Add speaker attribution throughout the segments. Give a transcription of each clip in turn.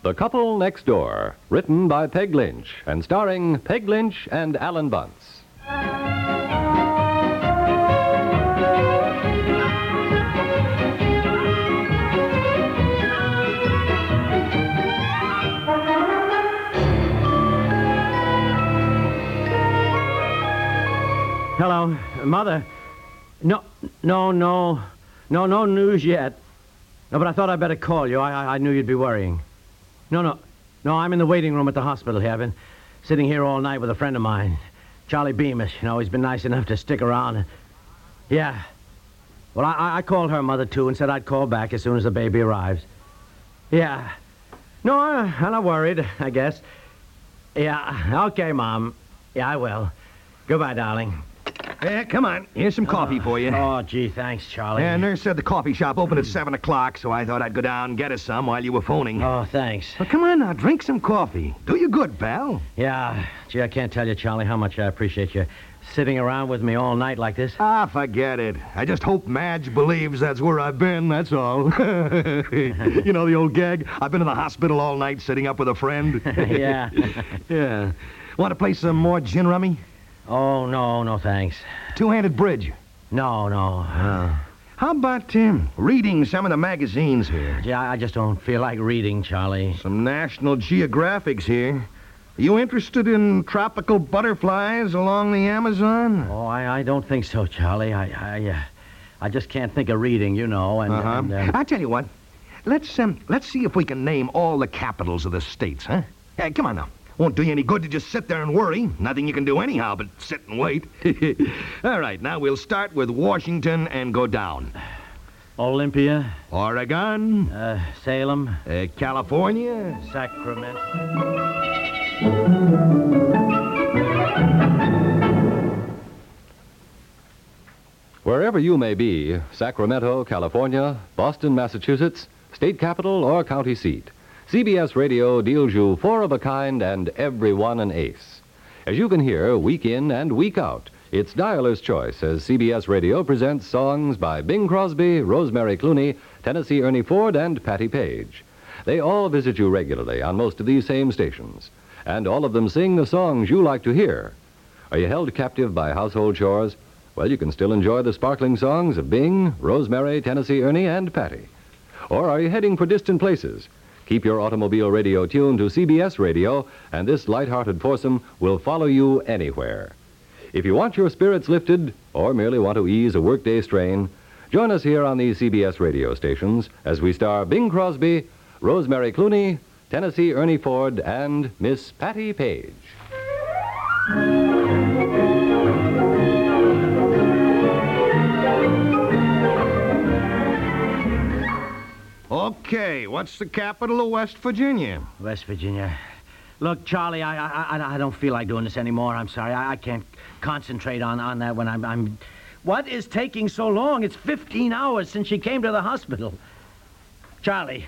Speaker 1: The Couple Next Door, written by Peg Lynch and starring Peg Lynch and Alan Bunce.
Speaker 2: Hello, Mother. No, no, no, no, no news yet. No, but I thought I'd better call you. I, I, I knew you'd be worrying. No, no, no, I'm in the waiting room at the hospital here. I've been sitting here all night with a friend of mine, Charlie Beamish. You know, he's been nice enough to stick around. Yeah. Well, I, I called her mother, too, and said I'd call back as soon as the baby arrives. Yeah. No, I, I'm not worried, I guess. Yeah, okay, Mom. Yeah, I will. Goodbye, darling.
Speaker 3: Yeah, come on. Here's some coffee for you.
Speaker 2: Oh, gee, thanks, Charlie.
Speaker 3: Yeah, nurse said the coffee shop opened at 7 o'clock, so I thought I'd go down and get us some while you were phoning.
Speaker 2: Oh, thanks.
Speaker 3: Well, come on now, drink some coffee. Do you good, pal.
Speaker 2: Yeah, gee, I can't tell you, Charlie, how much I appreciate you sitting around with me all night like this.
Speaker 3: Ah, forget it. I just hope Madge believes that's where I've been, that's all. you know the old gag? I've been in the hospital all night sitting up with a friend.
Speaker 2: yeah.
Speaker 3: yeah. Want to play some more gin rummy?
Speaker 2: Oh, no, no, thanks.
Speaker 3: Two-handed bridge.
Speaker 2: No, no.
Speaker 3: How about um, reading some of the magazines here?
Speaker 2: Gee, I I just don't feel like reading, Charlie.
Speaker 3: Some National Geographics here. Are you interested in tropical butterflies along the Amazon?
Speaker 2: Oh, I, I don't think so, Charlie. I, I, uh, I just can't think of reading, you know. And,
Speaker 3: Uh-huh.
Speaker 2: and uh,
Speaker 3: I tell you what. Let's um, let's see if we can name all the capitals of the states, huh? Hey, come on now. Won't do you any good to just sit there and worry. Nothing you can do anyhow but sit and wait. all right, now we'll start with Washington and go down.
Speaker 2: Olympia,
Speaker 3: Oregon,
Speaker 2: uh, Salem,
Speaker 3: uh, California,
Speaker 2: Sacramento.
Speaker 1: Wherever you may be, Sacramento, California, Boston, Massachusetts, state capital or county seat, CBS Radio deals you four of a kind and every one an ace. As you can hear week in and week out, it's dialer's choice as CBS Radio presents songs by Bing Crosby, Rosemary Clooney, Tennessee Ernie Ford, and Patti Page. They all visit you regularly on most of these same stations, and all of them sing the songs you like to hear. Are you held captive by household chores? Well, you can still enjoy the sparkling songs of Bing, Rosemary, Tennessee Ernie, and Patti. Or are you heading for distant places? Keep your automobile radio tuned to CBS Radio, and this light-hearted foursome will follow you anywhere. If you want your spirits lifted, or merely want to ease a workday strain, join us here on these CBS radio stations as we star Bing Crosby, Rosemary Clooney, Tennessee Ernie Ford, and Miss Patti Page.
Speaker 3: Okay, what's the capital of West Virginia?
Speaker 2: West Virginia. Look, Charlie, I, I, I, I don't feel like doing this anymore. I'm sorry. I, I can't concentrate on, on that when I'm, I'm. What is taking so long? It's 15 hours since she came to the hospital. Charlie,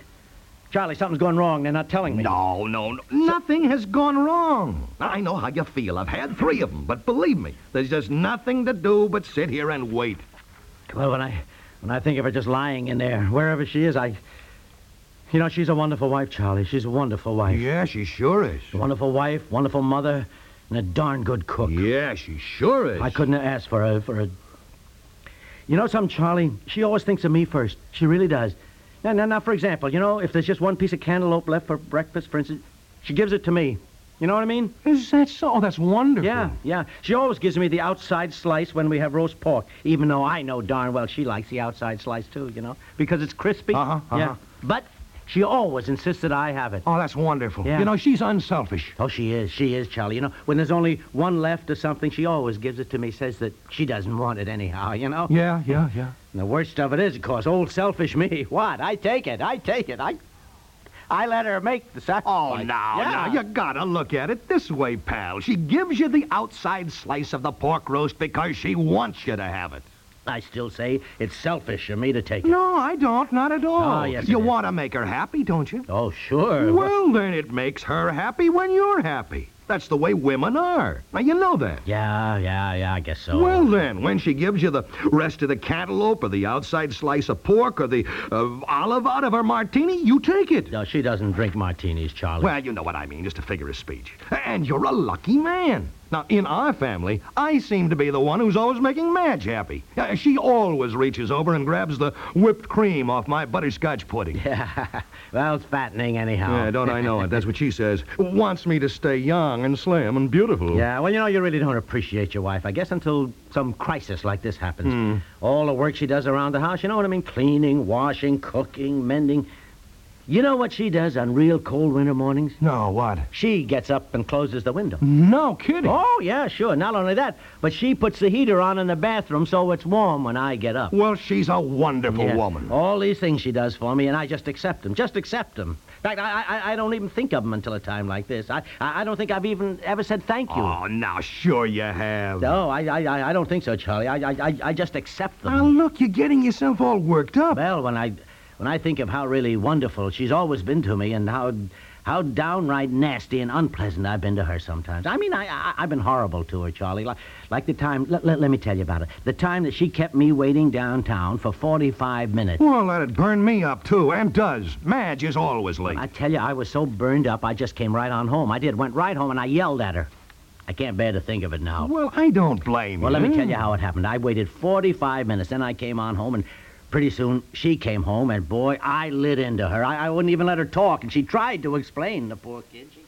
Speaker 2: Charlie, something's gone wrong. They're not telling me.
Speaker 3: No, no, no. Nothing has gone wrong. I know how you feel. I've had three of them, but believe me, there's just nothing to do but sit here and wait.
Speaker 2: Well, when I, when I think of her just lying in there, wherever she is, I. You know, she's a wonderful wife, Charlie. She's a wonderful wife.
Speaker 3: Yeah, she sure is.
Speaker 2: A wonderful wife, wonderful mother, and a darn good cook.
Speaker 3: Yeah, she sure is.
Speaker 2: I couldn't have asked for a for a. You know something, Charlie? She always thinks of me first. She really does. Now, now, now, for example, you know, if there's just one piece of cantaloupe left for breakfast, for instance, she gives it to me. You know what I mean?
Speaker 3: Is that so? Oh, that's wonderful.
Speaker 2: Yeah, yeah. She always gives me the outside slice when we have roast pork, even though I know darn well she likes the outside slice too. You know, because it's crispy.
Speaker 3: Uh-huh, uh-huh.
Speaker 2: Yeah. But she always insists that I have it.
Speaker 3: Oh, that's wonderful.
Speaker 2: Yeah.
Speaker 3: You know, she's unselfish.
Speaker 2: Oh, she is. She is, Charlie. You know, when there's only one left or something, she always gives it to me, says that she doesn't want it anyhow, you know?
Speaker 3: Yeah, yeah, yeah.
Speaker 2: And the worst of it is, of course, old selfish me. What? I take it. I take it. I I let her make the sacrifice.
Speaker 3: Oh, now,
Speaker 2: yeah.
Speaker 3: now, you gotta look at it this way, pal. She gives you the outside slice of the pork roast because she wants you to have it.
Speaker 2: I still say it's selfish of me to take it.
Speaker 3: No, I don't. Not at all.
Speaker 2: Oh, yes,
Speaker 3: You
Speaker 2: is.
Speaker 3: want to make her happy, don't you?
Speaker 2: Oh, sure.
Speaker 3: Well, then it makes her happy when you're happy. That's the way women are. Now, you know that.
Speaker 2: Yeah, yeah, yeah, I guess so.
Speaker 3: Well, then, when she gives you the rest of the cantaloupe or the outside slice of pork or the uh, olive out of her martini, you take it.
Speaker 2: No, she doesn't drink martinis, Charlie.
Speaker 3: Well, you know what I mean, just a figure of speech. And you're a lucky man. Now, in our family, I seem to be the one who's always making Madge happy. Uh, She always reaches over and grabs the whipped cream off my butterscotch pudding.
Speaker 2: Yeah, well, it's fattening anyhow.
Speaker 3: Yeah, don't I know it? That's what she says. Wants me to stay young and slim and beautiful.
Speaker 2: Yeah, well, you know, you really don't appreciate your wife, I guess, until some crisis like this happens.
Speaker 3: Hmm.
Speaker 2: All the work she does around the house, you know what I mean? Cleaning, washing, cooking, mending. You know what she does on real cold winter mornings?
Speaker 3: No, what?
Speaker 2: She gets up and closes the window.
Speaker 3: No kidding.
Speaker 2: Oh, yeah, sure. Not only that, but she puts the heater on in the bathroom so it's warm when I get up.
Speaker 3: Well, she's a wonderful
Speaker 2: Yeah.
Speaker 3: woman.
Speaker 2: All these things she does for me, and I just accept them. Just accept them. In fact, I, I, I don't even think of them until a time like this. I, I I don't think I've even ever said thank you.
Speaker 3: Oh, now, sure you have.
Speaker 2: No, I, I, I- I don't think so, Charlie. I, I, I- I just accept them.
Speaker 3: Now, look, you're getting yourself all worked up.
Speaker 2: Well, when I, when I think of how really wonderful she's always been to me, and how, how downright nasty and unpleasant I've been to her sometimes. I mean, I, I I've been horrible to her, Charlie. Like, like the time. Let, let, let me tell you about it. The time that she kept me waiting downtown for 45 minutes.
Speaker 3: Well, that'd burn me up, too, and does. Madge is always late.
Speaker 2: I tell you, I was so burned up, I just came right on home. I did. Went right home, and I yelled at her. I can't bear to think of it now.
Speaker 3: Well, I don't blame
Speaker 2: Well,
Speaker 3: you.
Speaker 2: Well, let me tell you how it happened. I waited 45 minutes, then I came on home, and pretty soon she came home, and boy, I lit into her. I, I wouldn't even let her talk, and she tried to explain, the poor kid. She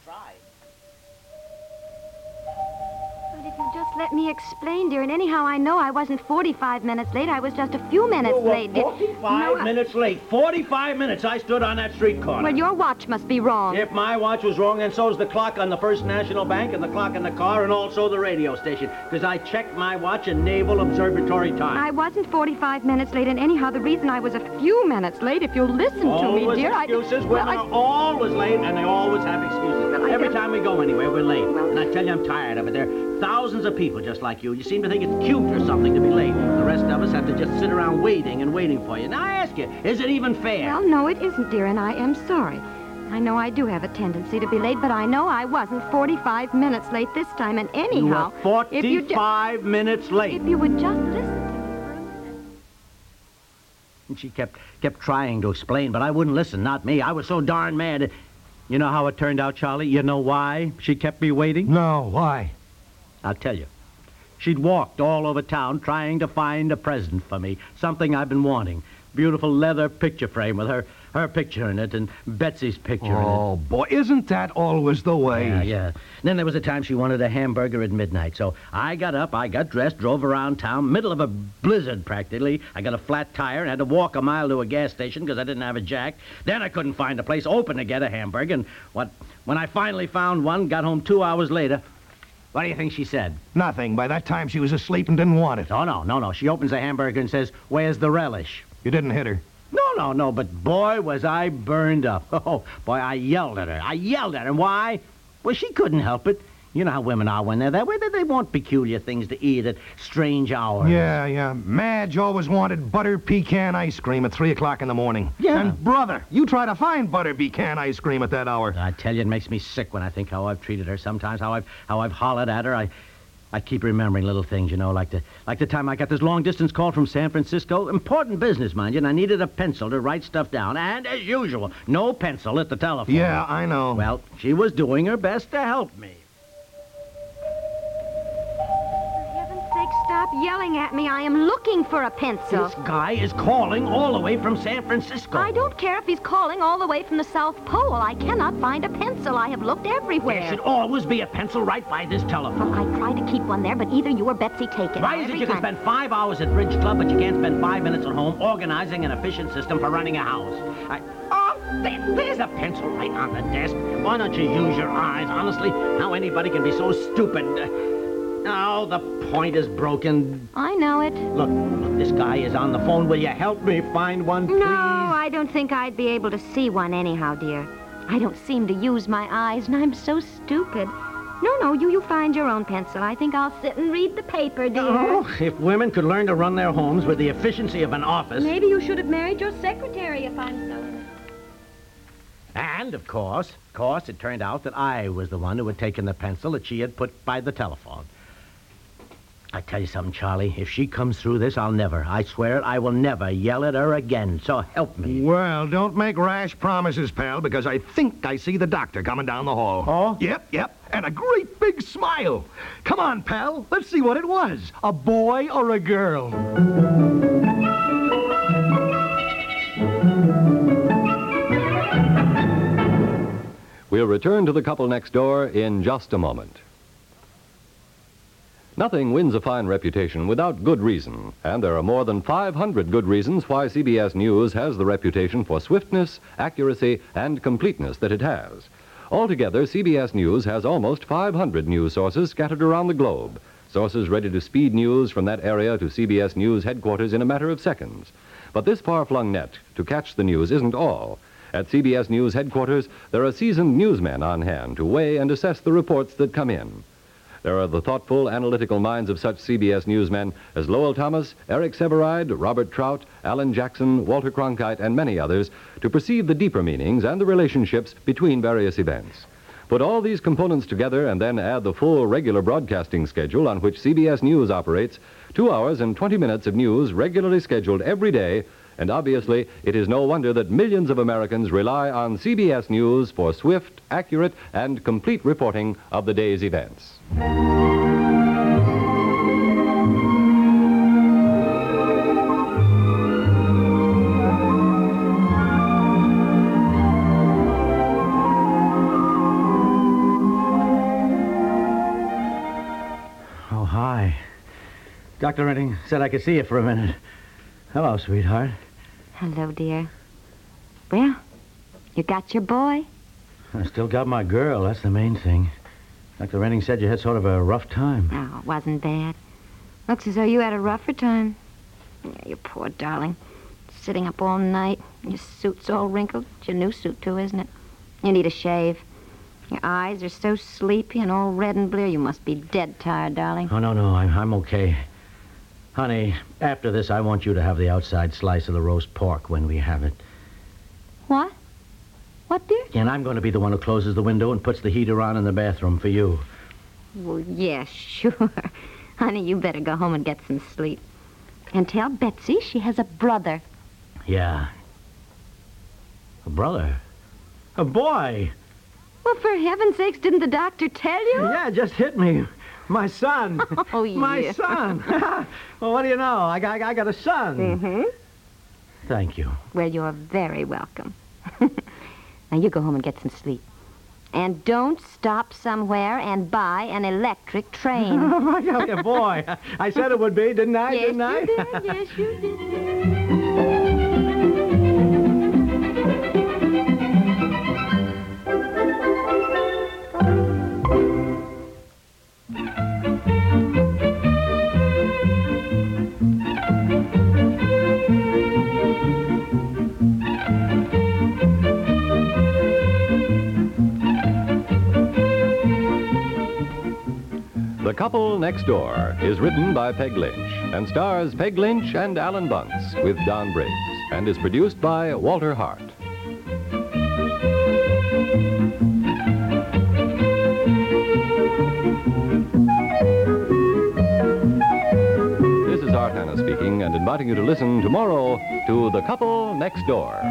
Speaker 4: let me explain, dear, and anyhow I know I wasn't 45 minutes late. I was just a few minutes late. dear.
Speaker 2: 45
Speaker 4: No, I-
Speaker 2: minutes late. 45 minutes I stood on that street corner.
Speaker 4: Well, your watch must be wrong.
Speaker 2: If my watch was wrong, then so's the clock on the First National Bank and the clock in the car and also the radio station. Because I checked my watch in Naval Observatory time.
Speaker 4: I wasn't 45 minutes late, and anyhow, the reason I was a few minutes late, if you'll listen to me,
Speaker 2: Always
Speaker 4: dear,
Speaker 2: excuses.
Speaker 4: I...
Speaker 2: Women
Speaker 4: Well, I-
Speaker 2: are always late, and they always have excuses.
Speaker 4: Well,
Speaker 2: Every time we go anywhere, we're late.
Speaker 4: Well-
Speaker 2: and I tell you, I'm tired of it. There thousands of people just like you. You seem to think it's cute or something to be late. The rest of us have to just sit around waiting and waiting for you. Now, I ask you, is it even fair?
Speaker 4: Well, no, it isn't, dear, and I am sorry. I know I do have a tendency to be late, but I know I wasn't 45 minutes late this time, and
Speaker 2: you
Speaker 4: anyhow...
Speaker 2: were
Speaker 4: if you ju-
Speaker 2: 45 minutes late.
Speaker 4: If you would just listen.
Speaker 2: To me, and she kept kept trying to explain, but I wouldn't listen. Not me. I was so darn mad. You know how it turned out, Charlie? You know why she kept me waiting?
Speaker 3: No, why?
Speaker 2: I'll tell you. She'd walked all over town trying to find a present for me, something I've been wanting. Beautiful leather picture frame with her her picture in it and Betsy's picture
Speaker 3: Oh, boy, isn't that always the way?
Speaker 2: Yeah, yeah. Then there was a time she wanted a hamburger at midnight. So I got up, I got dressed, drove around town, middle of a blizzard practically. I got a flat tire and had to walk a mile to a gas station because I didn't have a jack. Then I couldn't find a place open to get a hamburger. And what when I finally found one, got home two hours later, what do you think she said?
Speaker 3: Nothing. By that time, she was asleep and didn't want it.
Speaker 2: Oh, no, no, no. She opens the hamburger and says, Where's the relish?
Speaker 3: You didn't hit her.
Speaker 2: No, no, no, but boy, was I burned up. Oh, boy, I yelled at her. I yelled at her. Why? Well, she couldn't help it. You know how women are when they're that way. They, they want peculiar things to eat at strange hours.
Speaker 3: Yeah, yeah. Madge always wanted butter pecan ice cream at 3 o'clock in the morning.
Speaker 2: Yeah.
Speaker 3: And, brother, you try to find butter pecan ice cream at that hour.
Speaker 2: I tell you, it makes me sick when I think how I've treated her sometimes, how I've, how I've hollered at her. I, I keep remembering little things, you know, like the, like the time I got this long-distance call from San Francisco. Important business, mind you, and I needed a pencil to write stuff down. And, as usual, no pencil at the telephone.
Speaker 3: Yeah, I know.
Speaker 2: Well, she was doing her best to help me.
Speaker 4: Stop yelling at me. I am looking for a pencil.
Speaker 2: This guy is calling all the way from San Francisco.
Speaker 4: I don't care if he's calling all the way from the South Pole. I cannot find a pencil. I have looked everywhere.
Speaker 2: There should always be a pencil right by this telephone.
Speaker 4: Well, I try to keep one there, but either you or Betsy take it.
Speaker 2: Why is it you can spend five hours at Bridge Club, but you can't spend five minutes at home organizing an efficient system for running a house? I, oh, there, there's a pencil right on the desk. Why don't you use your eyes? Honestly, how anybody can be so stupid? Oh, the point is broken.
Speaker 4: I know it.
Speaker 2: Look, look, this guy is on the phone. Will you help me find one, please?
Speaker 4: No, I don't think I'd be able to see one anyhow, dear. I don't seem to use my eyes, and I'm so stupid. No, no, you, you find your own pencil. I think I'll sit and read the paper, dear.
Speaker 2: Oh, if women could learn to run their homes with the efficiency of an office.
Speaker 4: Maybe you should have married your secretary if I'm so.
Speaker 2: And, of course, of course, it turned out that I was the one who had taken the pencil that she had put by the telephone. I tell you something, Charlie. If she comes through this, I'll never, I swear it, I will never yell at her again. So help me.
Speaker 3: Well, don't make rash promises, pal, because I think I see the doctor coming down the hall.
Speaker 2: Oh?
Speaker 3: Yep, yep. And a great big smile. Come on, pal. Let's see what it was. A boy or a girl?
Speaker 1: We'll return to the couple next door in just a moment. Nothing wins a fine reputation without good reason, and there are more than 500 good reasons why CBS News has the reputation for swiftness, accuracy, and completeness that it has. Altogether, CBS News has almost 500 news sources scattered around the globe, sources ready to speed news from that area to CBS News headquarters in a matter of seconds. But this far-flung net to catch the news isn't all. At CBS News headquarters, there are seasoned newsmen on hand to weigh and assess the reports that come in. There are the thoughtful, analytical minds of such CBS newsmen as Lowell Thomas, Eric Sevareid, Robert Trout, Allan Jackson, Walter Cronkite, and many others to perceive the deeper meanings and the relationships between various events. Put all these components together and then add the full regular broadcasting schedule on which CBS News operates, two hours and 20 minutes of news regularly scheduled every day, and obviously it is no wonder that millions of Americans rely on CBS News for swift, accurate, and complete reporting of the day's events.
Speaker 2: Oh. Dr. Redding said I could see you for a minute. Hello, sweetheart.
Speaker 4: Hello, dear. Well, you got your boy?
Speaker 2: I still got my girl. That's the main thing. Dr. Renning said you had sort of a rough time.
Speaker 4: Oh, it wasn't bad. Looks as though you had a rougher time. Yeah, you poor darling. Sitting up all night. Your suit's all wrinkled. It's your new suit, too, isn't it? You need a shave. Your eyes are so sleepy and all red and blear. You must be dead tired, darling.
Speaker 2: Oh, no, no, I'm, I'm okay. Honey, after this, I want you to have the outside slice of the roast pork when we have it.
Speaker 4: What? What, dear?
Speaker 2: And I'm going to be the one who closes the window and puts the heater on in the bathroom for you.
Speaker 4: Well, yeah, sure. Honey, you better go home and get some sleep. And tell Betsy she has a brother.
Speaker 2: Yeah. A brother? A boy?
Speaker 4: Well, for heaven's sakes, didn't the doctor tell you?
Speaker 2: Yeah, it just hit me. My son.
Speaker 4: Oh,
Speaker 2: My son. well, what do you know? I got, I got a son.
Speaker 4: Mm-hmm.
Speaker 2: Thank you.
Speaker 4: Well, you're very welcome. now, you go home and get some sleep. And don't stop somewhere and buy an electric train.
Speaker 2: Oh, my God, yeah, boy. I said it would be, didn't I?
Speaker 4: yes,
Speaker 2: didn't I?
Speaker 4: you did. Yes, you did.
Speaker 1: The Couple Next Door is written by Peg Lynch and stars Peg Lynch and Alan Bunce with Don Briggs and is produced by Walter Hart. This is Art Hannes speaking and inviting you to listen tomorrow to The Couple Next Door.